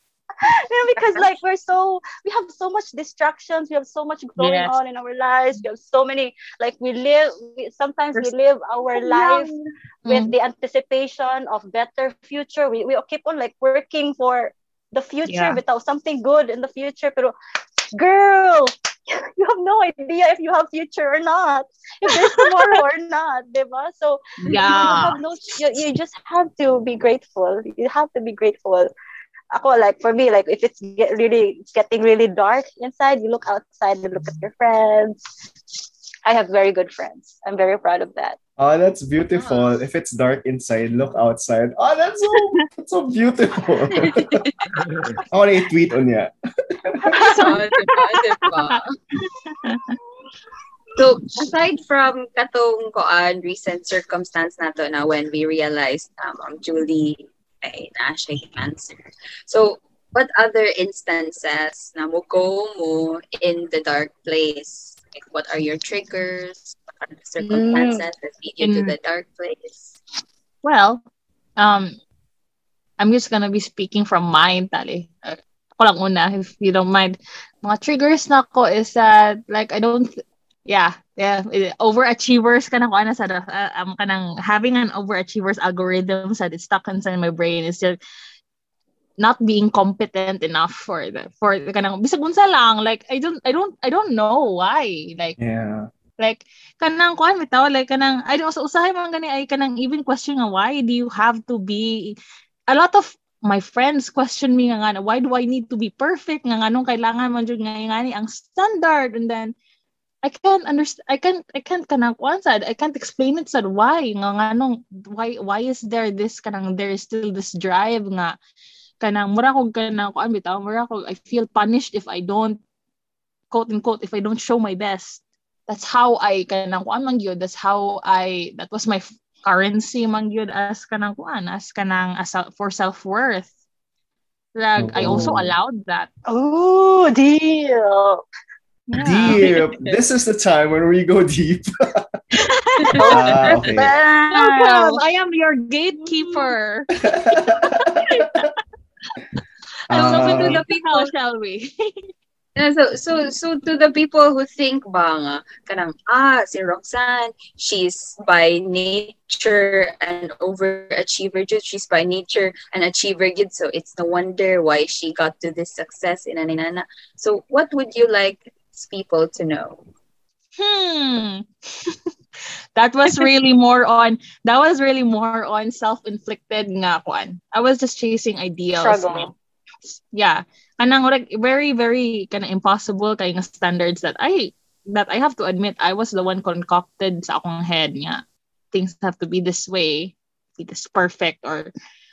you know, because like we're so we have so much distractions. We have so much going Yes. on in our lives. We have so many like we live we, sometimes we live our life with Mm. the anticipation of better future. We, we keep on like working for the future Yeah. without something good in the future. Pero girl you have no idea if you have future or not. If there's tomorrow or not diba? so yeah, you have no you, you just have to be grateful. You have to be grateful ako like for me like if it's get really it's getting really dark inside you look outside and look at your friends i have very good friends i'm very proud of that Oh, that's beautiful. If it's dark inside, look outside. Oh, that's so, that's so beautiful. I want to tweet on ya. So, diba, diba? So, aside from katong koan recent circumstance nato na when we realized um, um Julie ay na siya cancer. So, what other instances na mo go mo in the dark place? Like, what are your triggers? What are the circumstances that lead you to the dark place? Well, um, I'm just gonna be speaking from mine, tali. Ako lang una, if you don't mind. Mga triggers na ko is that, like, I don't, yeah, yeah, overachievers ka na ko, ano, sa, uh, um, kanang, having an overachievers algorithm sa stuck inside my brain is just not being competent enough for the for the kanang bisag unsa lang like I don't I don't I don't know why like Yeah. like kanang kuan bitaw like kanang I don't usahay man gani ay kanang even question nga why do you have to be a lot of my friends question me nga nga why do I need to be perfect nga nganong kailangan man jud nga ngani ang standard and then I can't understand I can't I can't kanang kuan sad I can't explain it sad why nga nganong why why is there this kanang there is still this drive nga kanang mura kog kanang kuan bitaw mura kog I feel punished if I don't quote unquote if I don't show my best. That's how I kanang kuan man gyud that's how I that was my f- currency man gyud as kanang kuan as kanang as a, for self-worth. Like I also allowed that. Oh deal yeah. Deep. This is the time when we go deep. Ah, okay. Welcome. I am your gatekeeper. So to the How people shall we? Yeah, so so so to the people who think ba nga kanang ah si Roxanne she's by nature an overachiever jud she's by nature an achiever gid so it's no wonder why she got to this success in aninana so what would you like people to know Hmm. that was really more on that was really more on self-inflicted nga kuan. I was just chasing ideals. Struggle. Yeah. Kanang like, very very kind of impossible kay nga standards that I that I have to admit I was the one concocted sa akong head nga. Things have to be this way, be this perfect or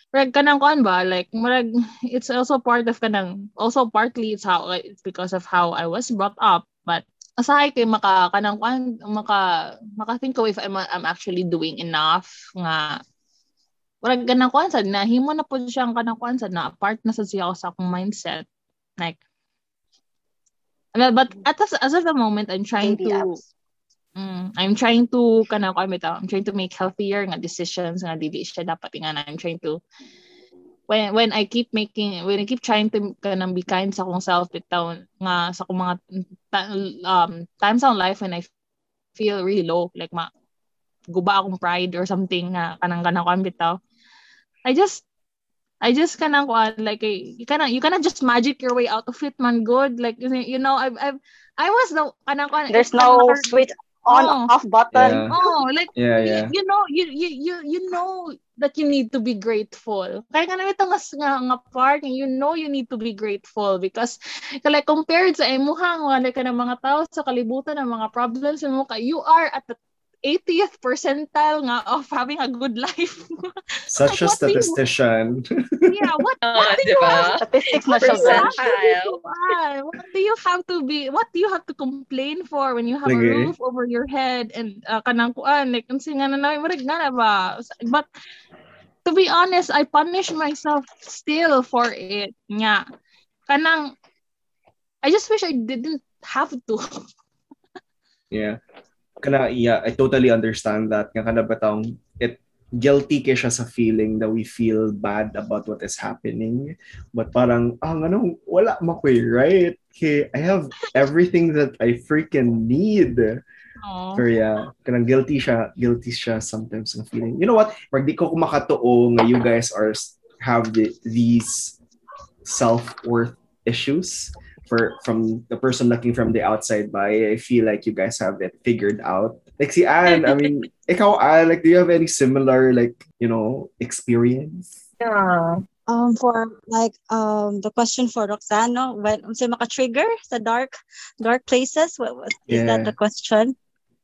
Murag kanang kuan ba? Like murag it's also part of kanang also partly it's how it's because of how I was brought up. But asahay kay maka kanang kuan maka maka think ko if I'm I'm actually doing enough nga. Murag ganang kuan sad na himo na po siyang kanang kuan sad na part na sad siya sa akong mindset. Like but at this, as of the moment I'm trying baby to apps Mm, I'm trying to kana ko. I'm trying to make healthier nga decisions nga dili siya dapat nga I'm trying to when when I keep making when I keep trying to kanang be kind sa akong self bitaw nga sa akong mga um times in life when I feel really low like ma guba akong pride or something nga kanang kanang ko bitaw. I just I just kanang kuan like eh, you cannot you cannot just magic your way out of it man good like you know I've I've I was the kanang kuan there's no switch on Oh. off button Yeah. Oh, like Yeah, you- yeah. you know, you you you you know that you need to be grateful. Kaya nga namin ito nga, nga, nga part, you know you need to be grateful because like compared sa imuhang wala ka ng mga tao sa kalibutan ng mga problems mo ka, you are at the 80th percentile nga of having a good life. Such a What do you- statistician. yeah, what Ah, what do you have? statistics na siya What do you have? What do you have to be? What do you have to complain for when you have a Sige. roof over your head and uh, kanang kuan like unsa nga na namin marag nga na ba? But to be honest, I punish myself still for it. Nga. Kanang I just wish I didn't have to. Yeah. Kana, yeah, I totally understand that. Nga kana batang it guilty kay siya sa feeling that we feel bad about what is happening. But parang, ah, ano, wala makoy, right? Okay, I have everything that I freaking need. Oh. Pero yeah, kanang guilty siya, guilty siya sometimes ng feeling. You know what? Pag di ko kumakatoo nga you guys are have the, these self-worth issues for from the person looking from the outside by, I feel like you guys have it figured out. Like si Anne, I mean, ikaw Anne, like do you have any similar like, you know, experience? Yeah. um for like um the question for Roxano when um, say maka trigger sa dark dark places what, what is that the question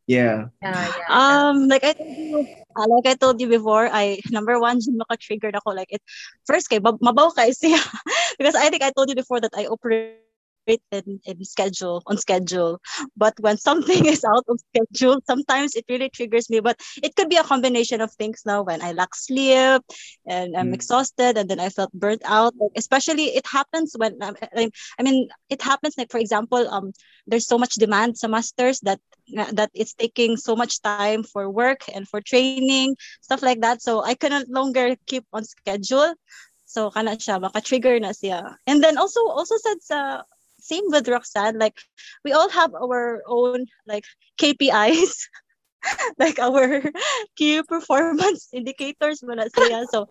yeah Yeah, yeah. um like I told you uh, like I told you before I number one dyan maka trigger ako like it first kay mab- mabaw kay siya because I think I told you before that I operate in, in schedule on schedule. But when something is out of schedule sometimes it really triggers me. But it could be a combination of things now. When i lack sleep and i'm Mm. exhausted and then i felt burnt out. Like, especially it happens when um, I, I mean it happens like for example um there's so much demand sa masters that that it's taking so much time for work and for training stuff like that. So i cannot longer keep on schedule. So kana siya maka trigger na siya. And then also also said sa same with Roxanne. Like we all have our own like KPIs, like our key performance indicators muna siya. So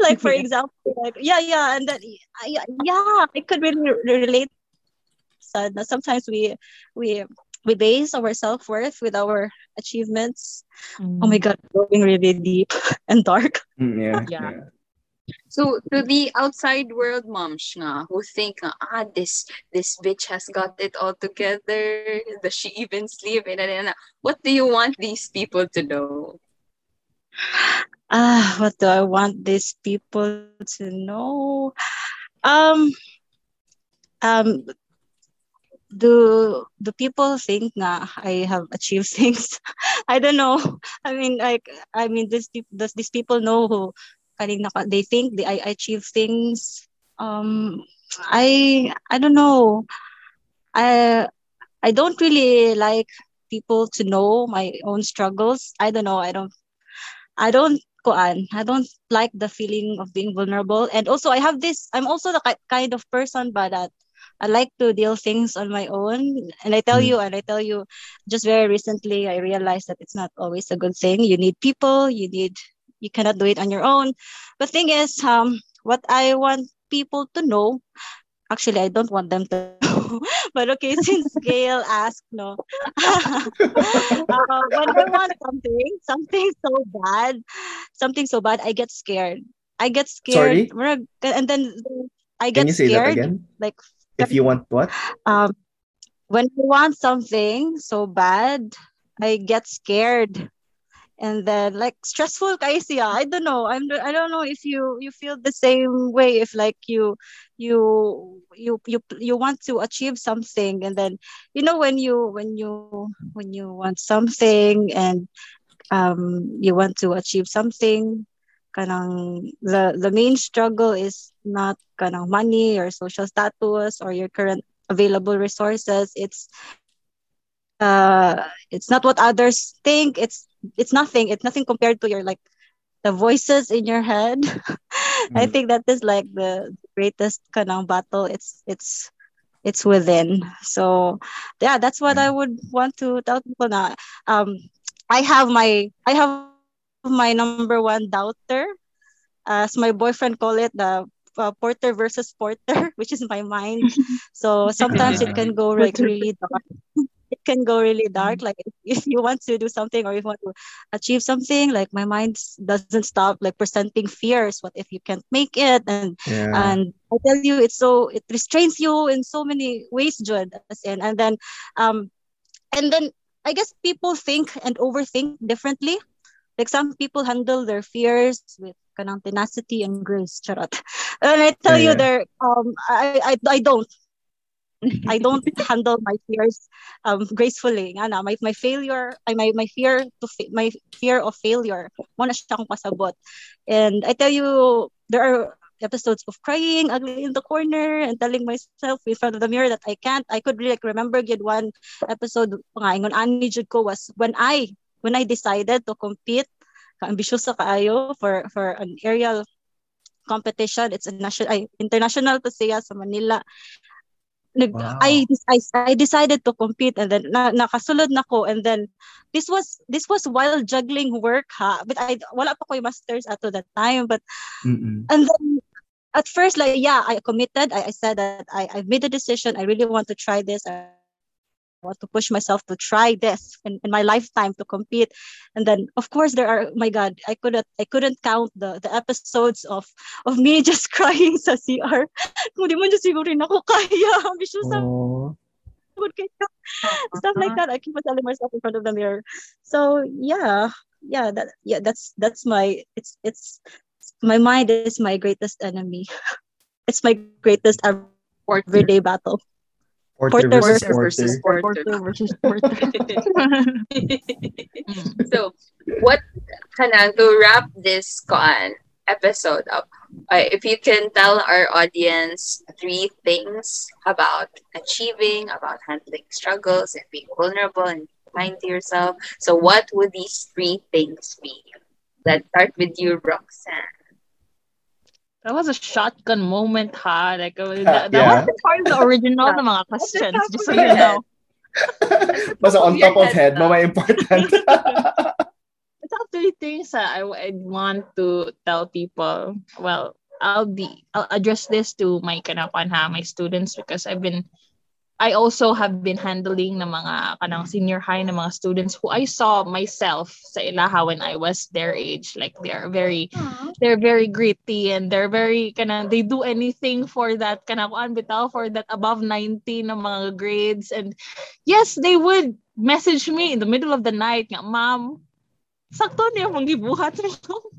like for example, like yeah, yeah, and then yeah, yeah, I could really relate. So that sometimes we we we base our self worth with our achievements. Oh my god, going really deep and dark. Mm, yeah, Yeah. yeah. So to the outside world moms nga who think ah this this bitch has got it all together, does she even sleep? And, what do you want these people to know? Ah, what do I want these people to know? Um, um, do do people think na I have achieved things? I don't know. I mean, like, I mean, this does these people know who naka- they think they I achieve things? Um, I I don't know. I I don't really like people to know my own struggles. I don't know. I don't I don't kuan. I don't like the feeling of being vulnerable. And also I have this I'm also the kind of person but that I like to deal things on my own. And I tell Mm. you and I tell you just very recently I realized that it's not always a good thing. You need people, you need you cannot do it on your own. The thing is um what I want people to know actually I don't want them to know. but okay, since Gail asked, no. uh, when I want something, something so bad, something so bad, I get scared. I get scared. Murag- And then I get Can you say that scared. again? Like If you want what? um when you want something so bad, I get scared. And then like stressful kay siya. I don't know. I'm I don't know if you you feel the same way if like you you you you you want to achieve something and then you know when you when you when you want something and um you want to achieve something kanang the the main struggle is not kanang money or social status or your current available resources it's uh it's not what others think. It's it's nothing. It's nothing compared to your like the voices in your head. I Mm. think that is like the greatest kanang battle. It's it's it's within. So yeah that's what i would want to tell people now um i have my i have my number one doubter as my boyfriend call it the uh, porter versus porter which is my mind. So sometimes it can go like really dark it can go really dark like if, you want to do something or if you want to achieve something like my mind doesn't stop like presenting fears what if you can't make it and Yeah. and I tell you, it's so it restrains you in so many ways, Judd. As in, and then, um, and then I guess people think and overthink differently. Like some people handle their fears with kanang tenacity and grace. Charot. And I tell Yeah, you, there, um, I, I, I don't. I don't handle my fears um gracefully. Nga na, my my failure, I my my fear to fa- my fear of failure. Mo na siya akong pasabot. And I tell you, there are episodes of crying ugly in the corner and telling myself in front of the mirror that I can't. I could really like remember good one episode nga ingon ani jud ko was when I when I decided to compete ambitious sa kaayo for for an aerial competition. It's a national ay, international to siya sa Manila. Nag, Wow. I, I I decided to compete and then na, nakasulod na ko and then this was this was while juggling work ha but I wala pa ko yung masters ato that time but Mm-mm. and then at first like yeah i committed i, I said that I, I made a decision i really want to try this I want to push myself to try this in, in my lifetime to compete. And then of course there are oh my god i couldn't i couldn't count the the episodes of of me just crying sa CR kung di mo just siguro ako kaya ambitious Oh. stuff like that i keep on telling myself in front of the mirror. So yeah yeah that yeah that's that's my it's it's my mind is my greatest enemy. It's my greatest everyday battle Porter, Porter versus versus Porter. Porter. Porter versus Porter. So, what kanang to wrap this koan episode up? Uh, if you can tell our audience three things about achieving, about handling struggles, and being vulnerable and kind to yourself. So, what would these three things be? Let's start with you, Roxanne. That was a shotgun moment, ha? Like, uh, Ha, that, that yeah. wasn't part of the original ng mga questions, just so you know. Basta on top of head head, mga important. The top three things that I would want to tell people. Well, I'll be I'll address this to my kanakuan ha, my students because I've been I also have been handling ng mga kanang senior high na mga students who I saw myself sa ilaha when I was their age. Like they are very they're very gritty and they're very kana they do anything for that kana kuan bitaw for that above 90 na mga grades. And yes they would message me in the middle of the night nga ma'am sakto niya mong gibuhat mo.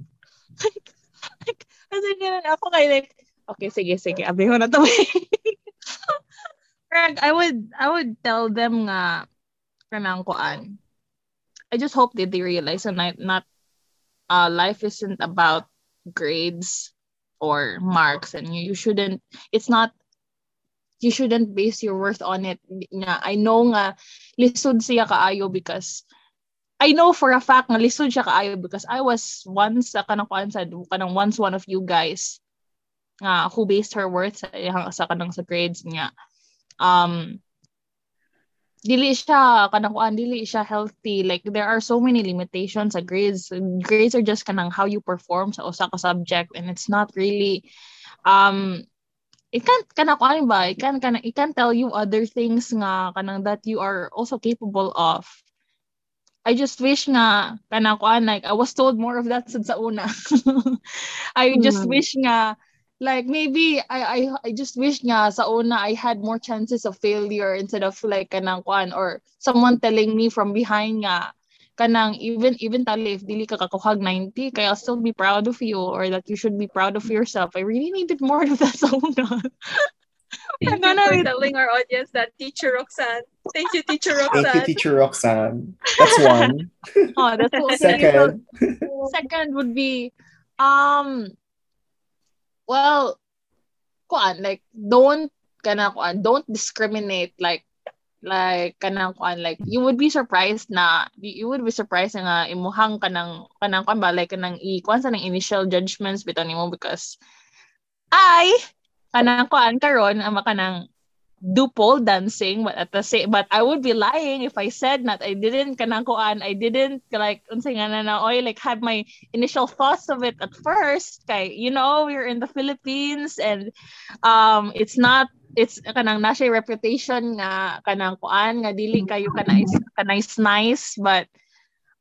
Like, like kasi ganun ako kay like okay sige sige abi ko na to Greg, I would I would tell them nga kanang kuan I just hope that they realize na not, not uh, life isn't about grades or marks and you, you shouldn't it's not you shouldn't base your worth on it. Nga I know nga lisod siya kaayo because I know for a fact nga lisod siya kaayo because I was once sa kanang kuan sa kanang once one of you guys nga who based her worth sa sa kanang sa grades niya um dili siya kanang kuan dili siya healthy. Like there are so many limitations sa grades. Grades are just kanang how you perform sa usa ka subject and it's not really um it can't kanang kuan ba? It can kanang it can tell you other things nga kanang that you are also capable of. I just wish nga kanang kuan like I was told more of that sa una. I just Hmm. wish nga like maybe I I I just wish nga sa una I had more chances of failure instead of like kanang kuan or someone telling me from behind nga kanang even even tali if dili ka kakuhag 90 kaya I'll still be proud of you or that you should be proud of yourself. I really needed more of that sa una. Thank I'm you for gonna- telling our audience that, Teacher Roxanne. Thank you, Teacher Roxanne. Thank you, Teacher Roxanne. That's one. oh, that's what Second, second would be um well kuan like don't kana kuan don't discriminate like like kanang kuan like you would be surprised na you would be surprised nga imuhang kanang kanang kuan ba like kanang i kuan sa nang initial judgments bitaw nimo because I kanang kuan karon ama kanang do pole dancing but at the same but I would be lying if I said that I didn't kanang kuan I didn't like unsay nga na oy like had my initial thoughts of it at first. Kay you know we're in the Philippines and um it's not it's kanang na siya reputation nga kanang kuan nga dili kayo kanay kanay nice but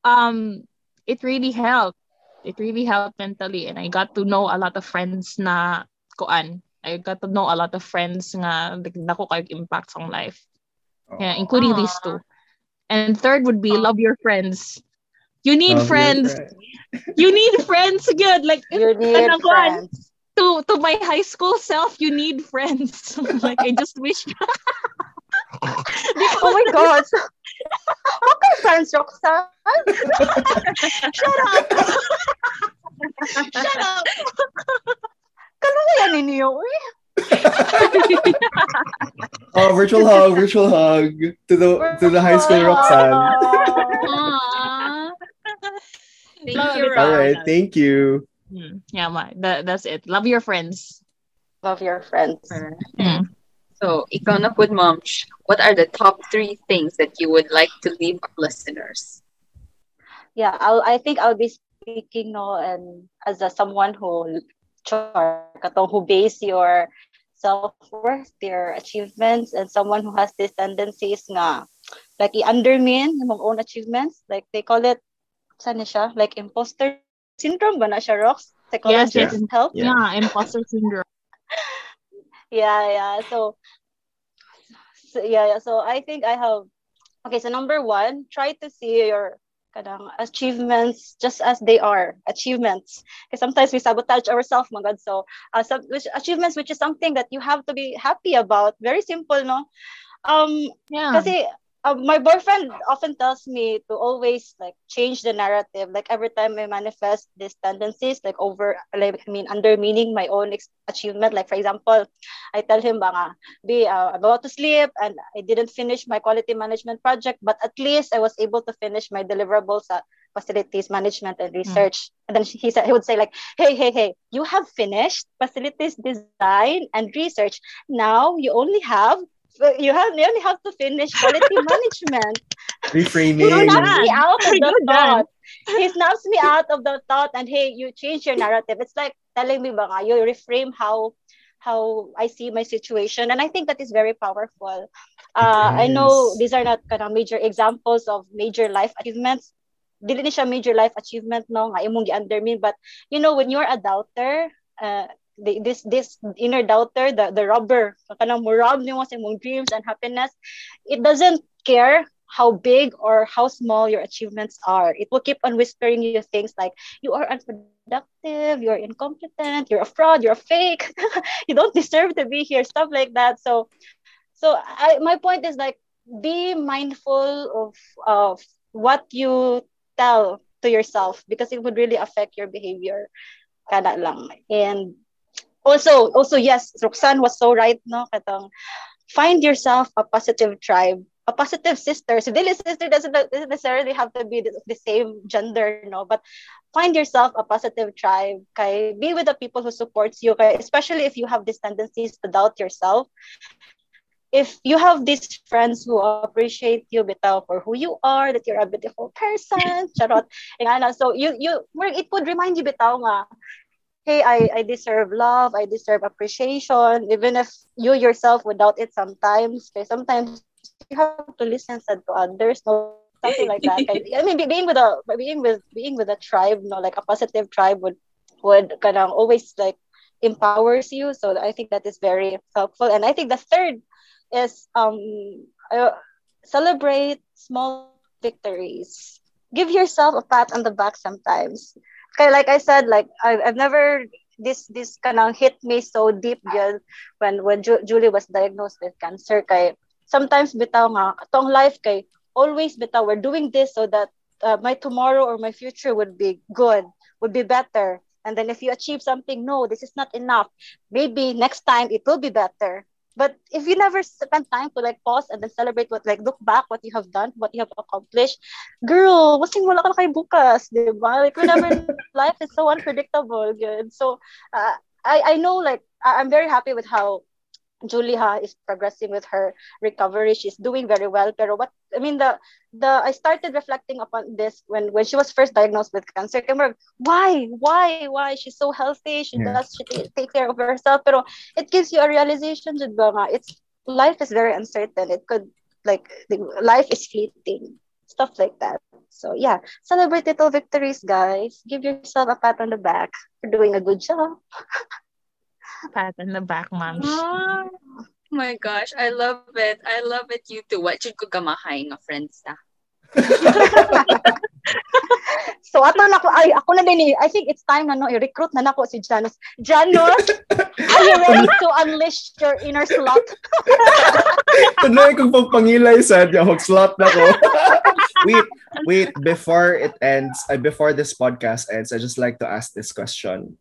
um it really helped. It really helped mentally and I got to know a lot of friends na kuan I got to know a lot of friends nga like, dako kayo impact sa life. Yeah including these two. And third would be love your friends. You need Love friends. friend. you need friends good. Like You need friends. to to my high school self you need friends. Like i just wish. Oh my God. How can friends, Roxanne? shut up. Shut up Kano kaya ninyo? Eh? Uy, Oh, virtual hug, virtual hug to the to the high school Roxanne. Aww. Thank Love you, it. All Roxanne. right, thank you. Hmm. Yeah ma, that, that's it love your friends Love your friends. Mm. So, ikaw na po, Mom. What are the top three things that you would like to leave our listeners? Yeah, I'll, I think I'll be speaking no and as a someone who char, katong who base your self-worth, your achievements, and someone who has these tendencies nga like i-undermine yung own achievements. Like they call it, saan siya? Like imposter syndrome ba na siya, Rox? Psychologist Yes, yes. help? Yeah, imposter syndrome. yeah yeah so, so yeah yeah so i think i have okay so number one try to see your kanang achievements just as they are achievements. Because sometimes we sabotage ourselves my god. So uh, some, which achievements which is something that you have to be happy about. Very simple no? Um Yeah. kasi uh, my boyfriend often tells me to always like change the narrative. Like every time I manifest these tendencies, like over, like I mean, undermining my own ex- achievement. Like for example, I tell him, "Banga, be uh, I'm about to sleep and I didn't finish my quality management project, but at least I was able to finish my deliverables at facilities management and research." And then he said he would say like, "Hey, hey, hey, you have finished facilities design and research. Now you only have." You have you only have to finish quality management. He Reframing. snaps me out of the thought. He snaps me out of the thought and hey, you change your narrative. It's like telling me ba nga, you reframe how how I see my situation. And I think that is very powerful. Uh, I know these are not kind of major examples of major life achievements. Dili ni siya major life achievement no nga imong gi-undermine but you know when you're a doubter uh, this this inner doubter the the rubber kanang mo rob nimo sa imong dreams and happiness it doesn't care how big or how small your achievements are. It will keep on whispering you things like you are unproductive, you're incompetent, you're a fraud, you're a fake, you don't deserve to be here, stuff like that. So, so I, my point is like be mindful of of what you tell to yourself because it would really affect your behavior. Kana lang. And also, also yes, Roxanne was so right, no? Katong, find yourself a positive tribe a positive sister. So daily sister doesn't, necessarily have to be the, same gender, no. But find yourself a positive tribe. Kay be with the people who supports you. Kay, especially if you have these tendencies to doubt yourself. If you have these friends who appreciate you bitaw for who you are, that you're a beautiful person, charot. So you you it would remind you bitaw nga, hey, I, I deserve love, I deserve appreciation, even if you yourself doubt it sometimes. Sometimes you have to listen to others, no something like that. I mean, being with a being with being with a tribe, no, like a positive tribe would would kind of always like empowers you. So I think that is very helpful. And I think the third is um uh, celebrate small victories. Give yourself a pat on the back sometimes. Okay, like I said, like I've, I've never this this of hit me so deep yun when when Ju- Julie was diagnosed with cancer. Kay sometimes bitaw nga atong life kay always bitaw we're doing this so that uh, my tomorrow or my future would be good, would be better. And then if you achieve something, no, this is not enough. Maybe next time it will be better. But if you never spend time to like pause and then celebrate what like look back what you have done, what you have accomplished, girl, wasing wala ka na kay bukas, di ba? Like we never life is so unpredictable, good. So uh, I I know like I'm very happy with how Julia is progressing with her recovery. She's doing very well. Pero what I mean the the I started reflecting upon this when when she was first diagnosed with cancer. And we're, why why why she's so healthy. She Yeah. does she ta- take care of herself. Pero it gives you a realization, jud ba nga, It's life is very uncertain. It could like life is fleeting. Stuff like that. So yeah, celebrate little victories, guys. Give yourself a pat on the back for doing a good job. Pat in the back, ma'am. Ah, my gosh, I love it. I love it, you too. What should ko gamahay nga friends ta? So ato na ko ay ako na din eh. I think it's time na no i-recruit na nako si Janos. Janos, are you ready to unleash your inner slot? Tunoy kong pagpangilay sa diya, mag-slot na ko. wait, wait, before it ends, uh, before this podcast ends, I just like to ask this question.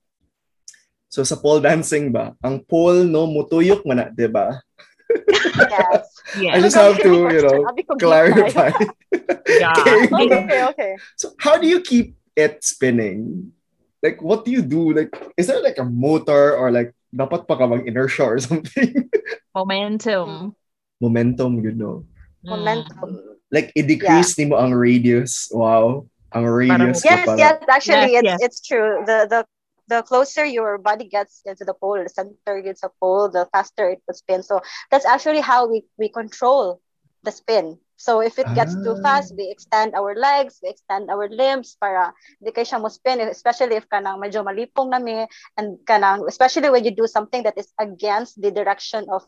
So sa pole dancing ba, ang pole no mutuyok man na, 'di ba? Yes. Yeah. I just have to, you know, clarify. yeah. Okay, okay. So how do you keep it spinning? Like what do you do? Like is there like a motor or like dapat pa ka mag inertia or something? Momentum. Momentum, you know. Mm. Momentum. Like i-decrease nimo ang radius. Wow. Ang radius Yes, ko pala. yes, actually Yes, it's yes. it's true. The the the closer your body gets into the pole, the center gets a pole, the faster it will spin. So that's actually how we, we control the spin. So if it gets too Ah. fast, we extend our legs, we extend our limbs para di kayo siya mo spin, especially if kanang medyo malipong nami and kanang especially when you do something that is against the direction of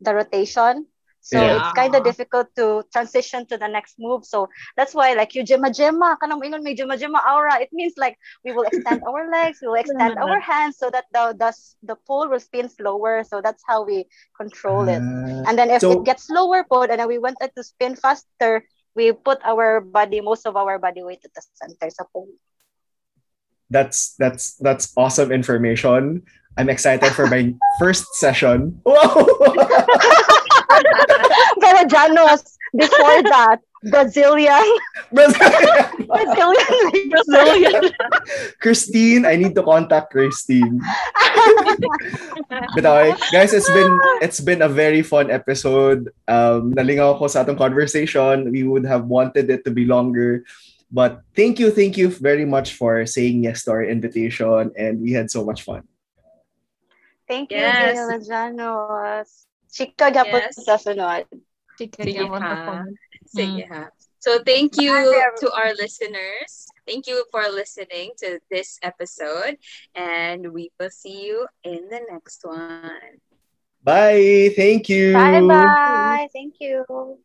the rotation. So Yeah. it's kind of difficult to transition to the next move. So that's why like you jema jema, kanang moingon may jema jema aura. It means like we will extend our legs, we will extend our hands so that the the the pole will spin slower. So that's how we control it. Ah, And then if So- it gets slower po, and then we wanted to spin faster, we put our body, most of our body weight at the center sa pole. that's that's that's awesome information. I'm excited for my first session. Wow! Pero Janos, before that, Brazilian, Brazilian. Brazilian, Brazilian. Christine, I need to contact Christine. But okay, guys, it's been it's been a very fun episode. Um, nalingaw ko sa atong conversation. We would have wanted it to be longer. But thank you, thank you very much for saying yes to our invitation. And we had so much fun. Thank you, Yes. Gaila Janos. Chika gapon Yes. sa sunod. Sige, Sige sige, ha. Sige ha. So thank you to our listeners. Thank you for listening to this episode. And we will see you in the next one. Bye. Thank you. Bye-bye. Thank you.